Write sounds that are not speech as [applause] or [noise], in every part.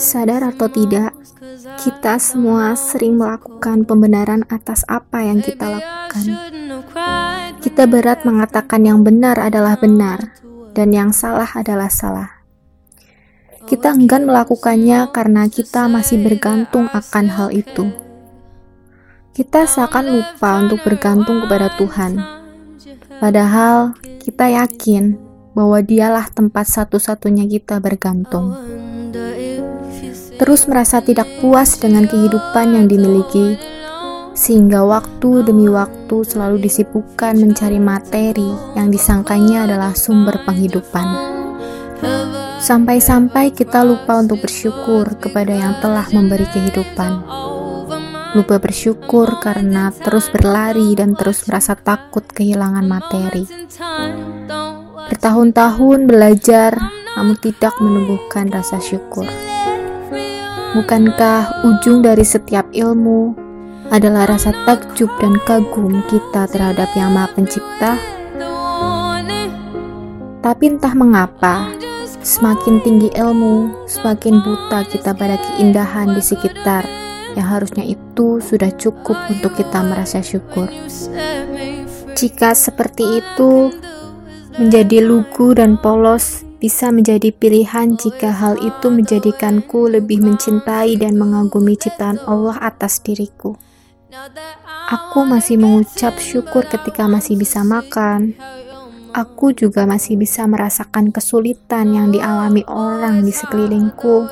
Sadar atau tidak, kita semua sering melakukan pembenaran atas apa yang kita lakukan. Kita berat mengatakan yang benar adalah benar dan yang salah adalah salah. Kita enggan melakukannya karena kita masih bergantung akan hal itu. Kita seakan lupa untuk bergantung kepada Tuhan. Padahal kita yakin bahwa dialah tempat satu-satunya kita bergantung. Terus merasa tidak puas dengan kehidupan yang dimiliki, sehingga waktu demi waktu selalu disibukkan mencari materi yang disangkanya adalah sumber penghidupan. Sampai-sampai kita lupa untuk bersyukur kepada yang telah memberi kehidupan. Lupa bersyukur karena terus berlari dan terus merasa takut kehilangan materi. Bertahun-tahun belajar, namun tidak menumbuhkan rasa syukur. Bukankah ujung dari setiap ilmu adalah rasa takjub dan kagum kita terhadap Yang Maha Pencipta? Tapi entah mengapa, semakin tinggi ilmu, semakin buta kita pada keindahan di sekitar yang harusnya itu sudah cukup untuk kita merasa syukur. Jika seperti itu, Menjadi lugu dan polos bisa menjadi pilihan jika hal itu menjadikanku lebih mencintai dan mengagumi ciptaan Allah atas diriku. Aku masih mengucap syukur ketika masih bisa makan. Aku juga masih bisa merasakan kesulitan yang dialami orang di sekelilingku,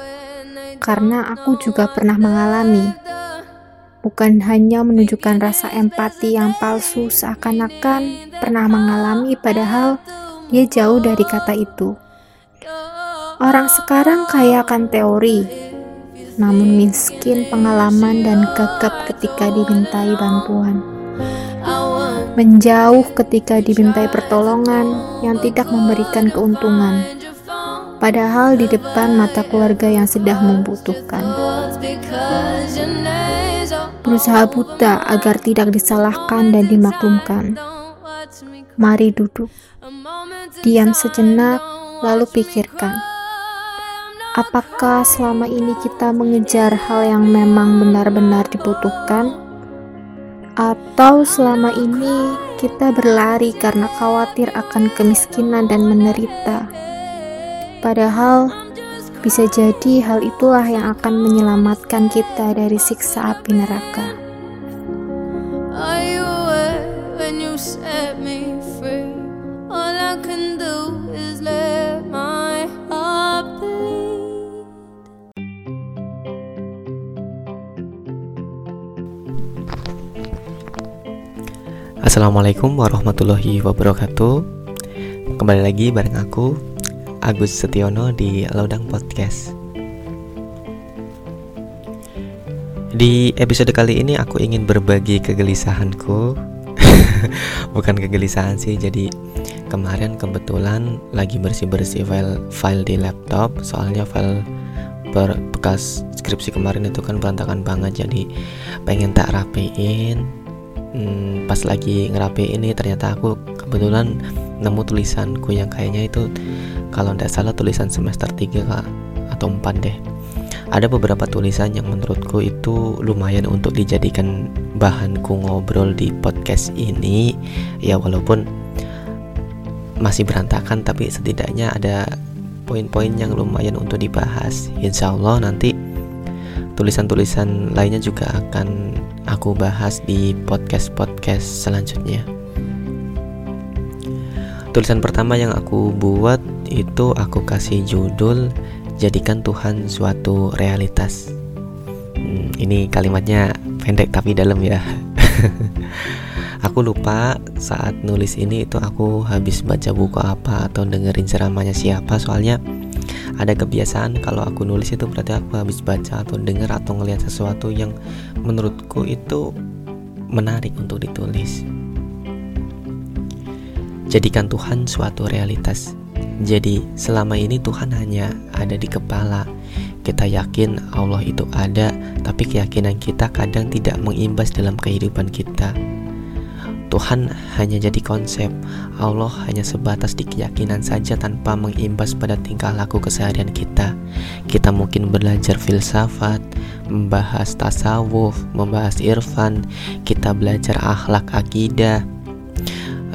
karena aku juga pernah mengalami. Bukan hanya menunjukkan rasa empati yang palsu, seakan-akan pernah mengalami, padahal dia jauh dari kata itu. Orang sekarang kaya akan teori, namun miskin pengalaman dan gagap ketika dimintai bantuan. Menjauh ketika dimintai pertolongan yang tidak memberikan keuntungan. Padahal di depan mata keluarga yang sedang membutuhkan. Berusaha buta agar tidak disalahkan dan dimaklumkan. Mari duduk. Diam sejenak, lalu pikirkan. Apakah selama ini kita mengejar hal yang memang benar-benar dibutuhkan? Atau selama ini kita berlari karena khawatir akan kemiskinan dan menderita? Padahal bisa jadi hal itulah yang akan menyelamatkan kita dari siksa api neraka. Assalamualaikum warahmatullahi wabarakatuh. Kembali lagi bareng aku Agus Setiono di Laudang Podcast. Di episode kali ini aku ingin berbagi kegelisahanku. [laughs] Bukan kegelisahan sih Jadi kemarin kebetulan lagi bersih-bersih file file di laptop. Soalnya file bekas skripsi kemarin itu kan berantakan banget Jadi pengen tak rapiin hmm, pas lagi ngerapi ini ternyata aku kebetulan nemu tulisanku yang kayaknya itu kalau tidak salah tulisan semester 3 atau 4 deh. Ada beberapa tulisan yang menurutku itu lumayan untuk dijadikan bahanku ngobrol di podcast ini. Ya walaupun masih berantakan tapi setidaknya ada poin-poin yang lumayan untuk dibahas. Insya Allah nanti tulisan-tulisan lainnya juga akan aku bahas di podcast-podcast selanjutnya. Tulisan pertama yang aku buat itu aku kasih judul Jadikan Tuhan suatu realitas. Hmm, ini kalimatnya pendek tapi dalam ya. [laughs] aku lupa saat nulis ini itu aku habis baca buku apa atau dengerin ceramahnya siapa soalnya ada kebiasaan kalau aku nulis itu berarti aku habis baca atau dengar atau ngelihat sesuatu yang menurutku itu menarik untuk ditulis. Jadikan Tuhan suatu realitas. Jadi, selama ini Tuhan hanya ada di kepala. Kita yakin Allah itu ada, tapi keyakinan kita kadang tidak mengimbas dalam kehidupan kita. Tuhan hanya jadi konsep, Allah hanya sebatas di keyakinan saja tanpa mengimbas pada tingkah laku keseharian kita. Kita mungkin belajar filsafat, membahas tasawuf, membahas irfan, kita belajar akhlak akidah,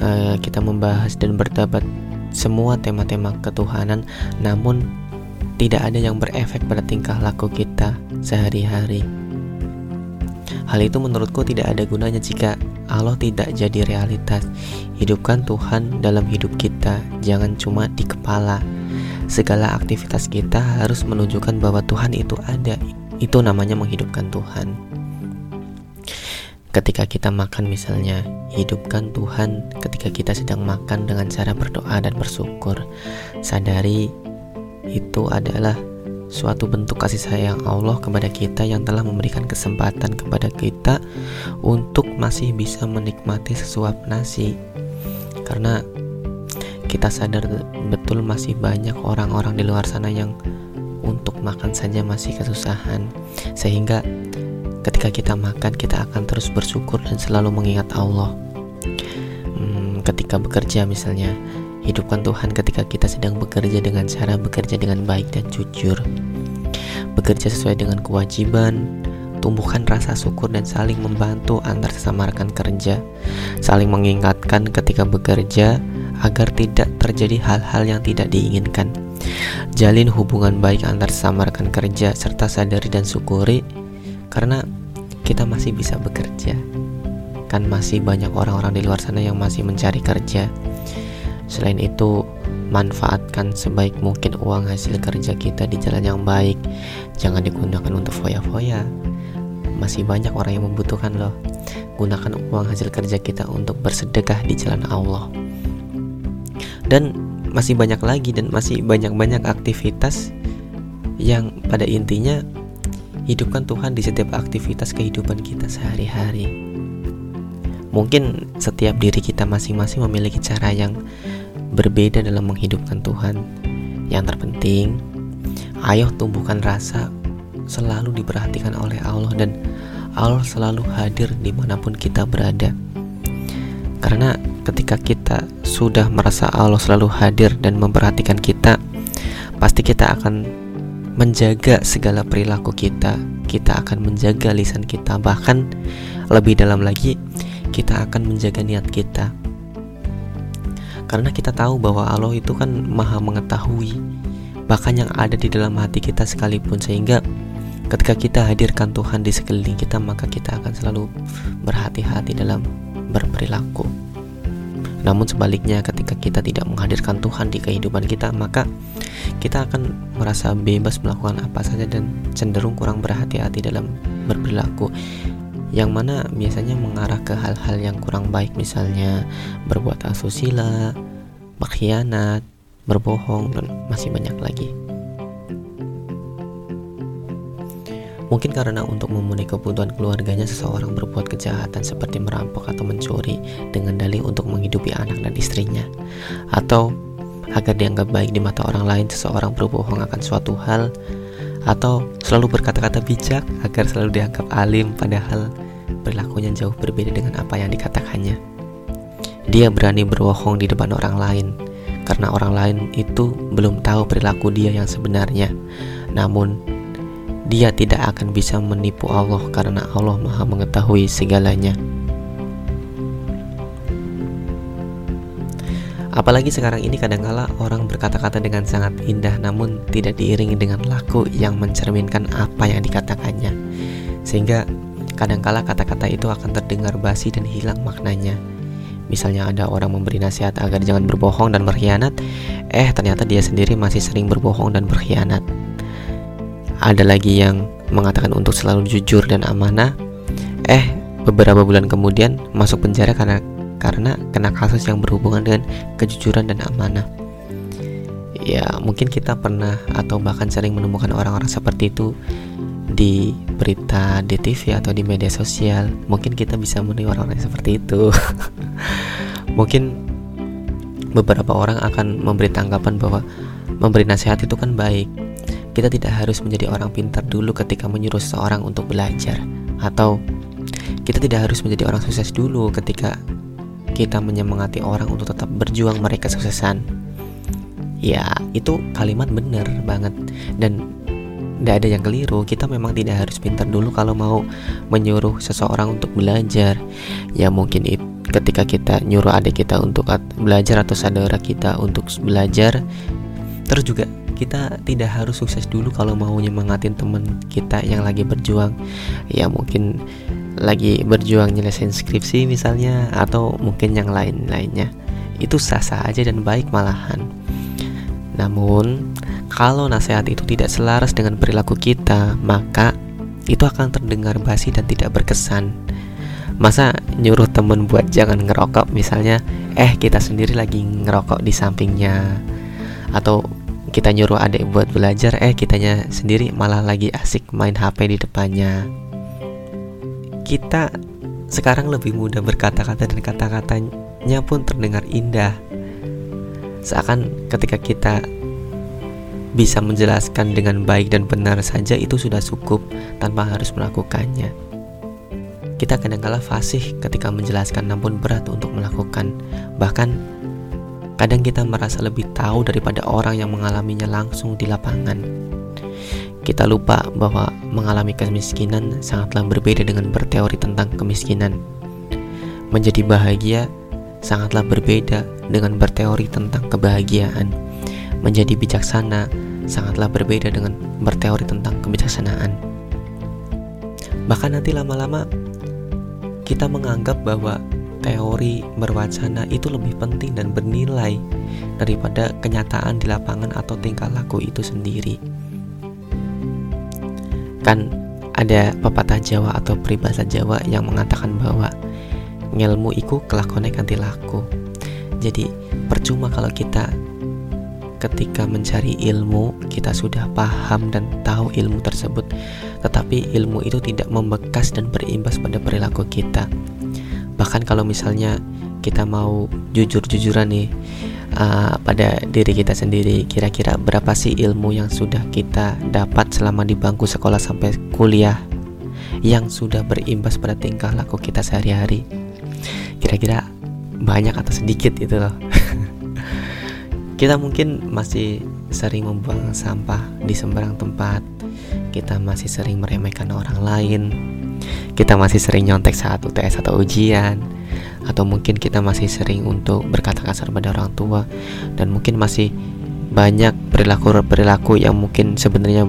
uh, kita membahas dan berdebat semua tema-tema ketuhanan, namun tidak ada yang berefek pada tingkah laku kita sehari-hari. Hal itu menurutku tidak ada gunanya jika Allah tidak jadi realitas. Hidupkan Tuhan dalam hidup kita, jangan cuma di kepala. Segala aktivitas kita harus menunjukkan bahwa Tuhan itu ada. Itu namanya menghidupkan Tuhan. Ketika kita makan misalnya, hidupkan Tuhan ketika kita sedang makan dengan cara berdoa dan bersyukur. Sadari itu adalah suatu bentuk kasih sayang Allah kepada kita yang telah memberikan kesempatan kepada kita untuk masih bisa menikmati sesuap nasi. Karena kita sadar betul masih banyak orang-orang di luar sana yang untuk makan saja masih kesusahan. Sehingga ketika kita makan kita akan terus bersyukur dan selalu mengingat Allah. Hmm, ketika bekerja misalnya Hidupkan Tuhan ketika kita sedang bekerja dengan cara bekerja dengan baik dan jujur. Bekerja sesuai dengan kewajiban, tumbuhkan rasa syukur dan saling membantu antar sesama rekan kerja. Saling mengingatkan ketika bekerja agar tidak terjadi hal-hal yang tidak diinginkan. Jalin hubungan baik antar sesama rekan kerja serta sadari dan syukuri karena kita masih bisa bekerja. Kan masih banyak orang-orang di luar sana yang masih mencari kerja. Selain itu, manfaatkan sebaik mungkin uang hasil kerja kita di jalan yang baik. Jangan digunakan untuk foya-foya. Masih banyak orang yang membutuhkan loh. Gunakan uang hasil kerja kita untuk bersedekah di jalan Allah. Dan masih banyak lagi dan masih banyak-banyak aktivitas yang pada intinya hidupkan Tuhan di setiap aktivitas kehidupan kita sehari-hari. Mungkin setiap diri kita masing-masing memiliki cara yang berbeda dalam menghidupkan Tuhan. Yang terpenting, ayo tumbuhkan rasa selalu diperhatikan oleh Allah dan Allah selalu hadir di mana pun kita berada. Karena ketika kita sudah merasa Allah selalu hadir dan memperhatikan kita, pasti kita akan menjaga segala perilaku kita. Kita akan menjaga lisan kita, bahkan lebih dalam lagi, kita akan menjaga niat kita karena kita tahu bahwa Allah itu kan maha mengetahui bahkan yang ada di dalam hati kita sekalipun. Sehingga ketika kita hadirkan Tuhan di sekeliling kita maka kita akan selalu berhati-hati dalam berperilaku. Namun sebaliknya ketika kita tidak menghadirkan Tuhan di kehidupan kita maka kita akan merasa bebas melakukan apa saja dan cenderung kurang berhati-hati dalam berperilaku yang mana biasanya mengarah ke hal-hal yang kurang baik misalnya berbuat asusila, berkhianat, berbohong dan masih banyak lagi. Mungkin karena untuk memenuhi kebutuhan keluarganya seseorang berbuat kejahatan seperti merampok atau mencuri dengan dalih untuk menghidupi anak dan istrinya. Atau agar dianggap baik di mata orang lain seseorang berbohong akan suatu hal atau selalu berkata-kata bijak agar selalu dianggap alim padahal perilakunya jauh berbeda dengan apa yang dikatakannya. Dia berani berbohong di depan orang lain karena orang lain itu belum tahu perilaku dia yang sebenarnya. Namun, dia tidak akan bisa menipu Allah karena Allah Maha Mengetahui segalanya. Apalagi sekarang ini kadangkala orang berkata-kata dengan sangat indah namun tidak diiringi dengan laku yang mencerminkan apa yang dikatakannya. Sehingga Kadangkala kata-kata itu akan terdengar basi dan hilang maknanya. Misalnya ada orang memberi nasihat agar jangan berbohong dan berkhianat, eh ternyata dia sendiri masih sering berbohong dan berkhianat. Ada lagi yang mengatakan untuk selalu jujur dan amanah, eh beberapa bulan kemudian masuk penjara karena karena kena kasus yang berhubungan dengan kejujuran dan amanah. Ya, mungkin kita pernah atau bahkan sering menemukan orang-orang seperti itu di berita di TV atau di media sosial mungkin kita bisa menemukan orang-orang seperti itu. [laughs] Mungkin beberapa orang akan memberi tanggapan bahwa memberi nasihat itu kan baik. Kita tidak harus menjadi orang pintar dulu ketika menyuruh seseorang untuk belajar. Atau kita tidak harus menjadi orang sukses dulu ketika kita menyemangati orang untuk tetap berjuang mereka kesuksesan. Ya itu kalimat bener banget. Dan tidak ada yang keliru. Kita memang tidak harus pintar dulu kalau mau menyuruh seseorang untuk belajar. Ya mungkin itu ketika kita nyuruh adik kita untuk belajar atau saudara kita untuk belajar terus juga kita tidak harus sukses dulu kalau mau nyemangatin temen kita yang lagi berjuang. Ya mungkin lagi berjuang nyelesain skripsi misalnya atau mungkin yang lain-lainnya. Itu sah-sah aja dan baik malahan namun kalau nasihat itu tidak selaras dengan perilaku kita maka itu akan terdengar basi dan tidak berkesan. Masa nyuruh temen buat jangan ngerokok misalnya eh kita sendiri lagi ngerokok di sampingnya. Atau kita nyuruh adik buat belajar eh kitanya sendiri malah lagi asik main HP di depannya. Kita sekarang lebih mudah berkata-kata dan kata-katanya pun terdengar indah seakan ketika kita bisa menjelaskan dengan baik dan benar saja itu sudah cukup tanpa harus melakukannya. Kita kadang-kala fasih ketika menjelaskan namun berat untuk melakukan. Bahkan Kadang kita merasa lebih tahu daripada orang yang mengalaminya langsung di lapangan. Kita lupa bahwa mengalami kemiskinan sangatlah berbeda dengan berteori tentang kemiskinan. Menjadi bahagia sangatlah berbeda dengan berteori tentang kebahagiaan. Menjadi bijaksana sangatlah berbeda dengan berteori tentang kebijaksanaan. Bahkan nanti lama-lama kita menganggap bahwa teori berwacana itu lebih penting dan bernilai daripada kenyataan di lapangan atau tingkah laku itu sendiri. Kan ada pepatah Jawa atau peribahasa Jawa yang mengatakan bahwa ngelmu iku kelakone kanti laku. Jadi percuma kalau kita ketika mencari ilmu kita sudah paham dan tahu ilmu tersebut tetapi ilmu itu tidak membekas dan berimbas pada perilaku kita bahkan kalau misalnya kita mau jujur-jujuran nih uh, pada diri kita sendiri kira-kira berapa sih ilmu yang sudah kita dapat selama di bangku sekolah sampai kuliah yang sudah berimbas pada tingkah laku kita sehari-hari kira-kira banyak atau sedikit itu loh. [laughs] Kita mungkin masih sering membuang sampah di sembarang tempat. Kita masih sering meremehkan orang lain. Kita masih sering nyontek saat UTS atau ujian. Atau mungkin kita masih sering untuk berkata kasar pada orang tua. Dan mungkin masih banyak perilaku-perilaku yang mungkin sebenarnya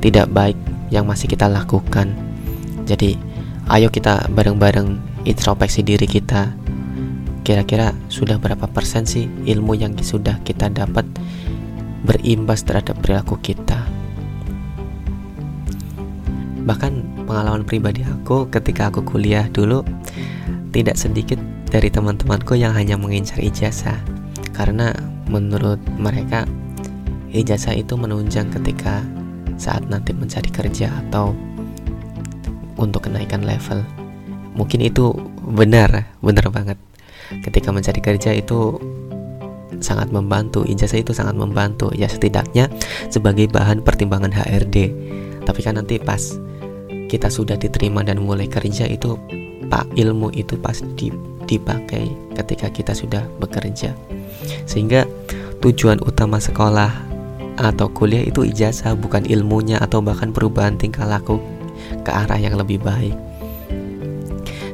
tidak baik yang masih kita lakukan. Jadi, ayo kita bareng-bareng introspeksi diri kita. Kira-kira sudah berapa persen sih ilmu yang sudah kita dapat berimbas terhadap perilaku kita? Bahkan pengalaman pribadi aku ketika aku kuliah dulu tidak sedikit dari teman-temanku yang hanya mengincar ijazah karena menurut mereka ijazah itu menunjang ketika saat nanti mencari kerja atau untuk kenaikan level mungkin itu benar benar banget. Ketika mencari kerja itu sangat membantu ijazah itu sangat membantu. Ya setidaknya sebagai bahan pertimbangan HRD tapi kan nanti pas kita sudah diterima dan mulai kerja itu pak ilmu itu pasti dipakai ketika kita sudah bekerja. Sehingga tujuan utama sekolah atau kuliah itu ijazah bukan ilmunya atau bahkan perubahan tingkah laku ke arah yang lebih baik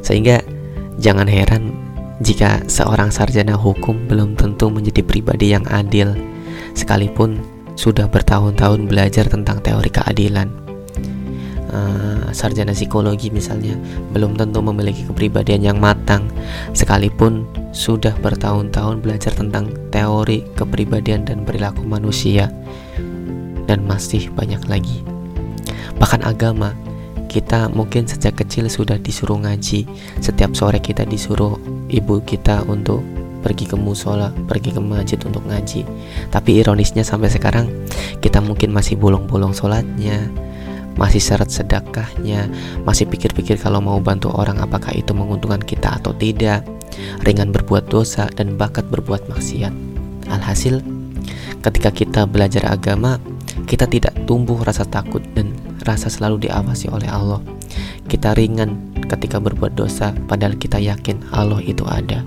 sehingga jangan heran jika seorang sarjana hukum belum tentu menjadi pribadi yang adil sekalipun sudah bertahun-tahun belajar tentang teori keadilan. Uh, sarjana psikologi misalnya belum tentu memiliki kepribadian yang matang sekalipun sudah bertahun-tahun belajar tentang teori kepribadian dan perilaku manusia. Dan masih banyak lagi. Bahkan agama kita mungkin sejak kecil sudah disuruh ngaji setiap sore kita disuruh ibu kita untuk pergi ke musola, pergi ke masjid untuk ngaji. Tapi ironisnya sampai sekarang kita mungkin masih bolong-bolong sholatnya, masih syarat sedekahnya, masih pikir-pikir kalau mau bantu orang apakah itu menguntungkan kita atau tidak, ringan berbuat dosa dan bakat berbuat maksiat. Alhasil, ketika kita belajar agama, kita tidak tumbuh rasa takut dan rasa selalu diawasi oleh Allah. Kita ringan ketika berbuat dosa, padahal kita yakin Allah itu ada.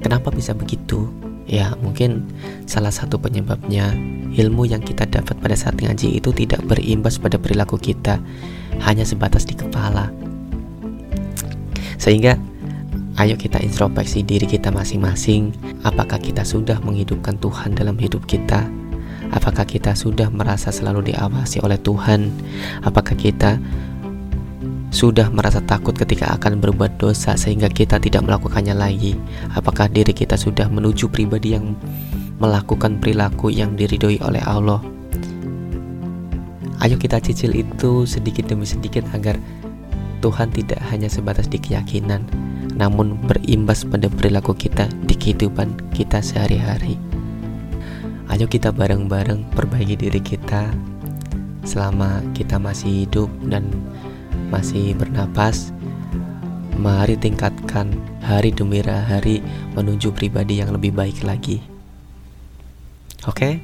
Kenapa bisa begitu? Ya, mungkin salah satu penyebabnya ilmu yang kita dapat pada saat ngaji itu tidak berimbas pada perilaku kita, hanya sebatas di kepala. Sehingga ayo kita introspeksi diri kita masing-masing, apakah kita sudah menghidupkan Tuhan dalam hidup kita? Apakah kita sudah merasa selalu diawasi oleh Tuhan? Apakah kita sudah merasa takut ketika akan berbuat dosa sehingga kita tidak melakukannya lagi? Apakah diri kita sudah menuju pribadi yang melakukan perilaku yang diridhoi oleh Allah? Ayo kita cicil itu sedikit demi sedikit agar Tuhan tidak hanya sebatas di keyakinan, namun berimbas pada perilaku kita di kehidupan kita sehari-hari. Ayo kita bareng-bareng perbaiki diri kita selama kita masih hidup dan masih bernapas. Mari tingkatkan hari demi hari menuju pribadi yang lebih baik lagi. Oke,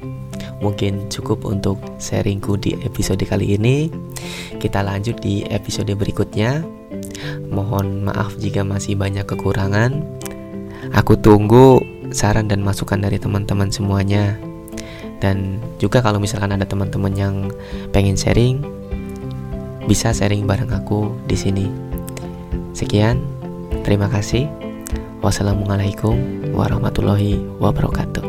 mungkin cukup untuk sharingku di episode kali ini. Kita lanjut di episode berikutnya. Mohon maaf jika masih banyak kekurangan. Aku tunggu saran dan masukan dari teman-teman semuanya dan juga kalau misalkan ada teman-teman yang pengen sharing bisa sharing bareng aku di sini. Sekian terima kasih. Wassalamualaikum warahmatullahi wabarakatuh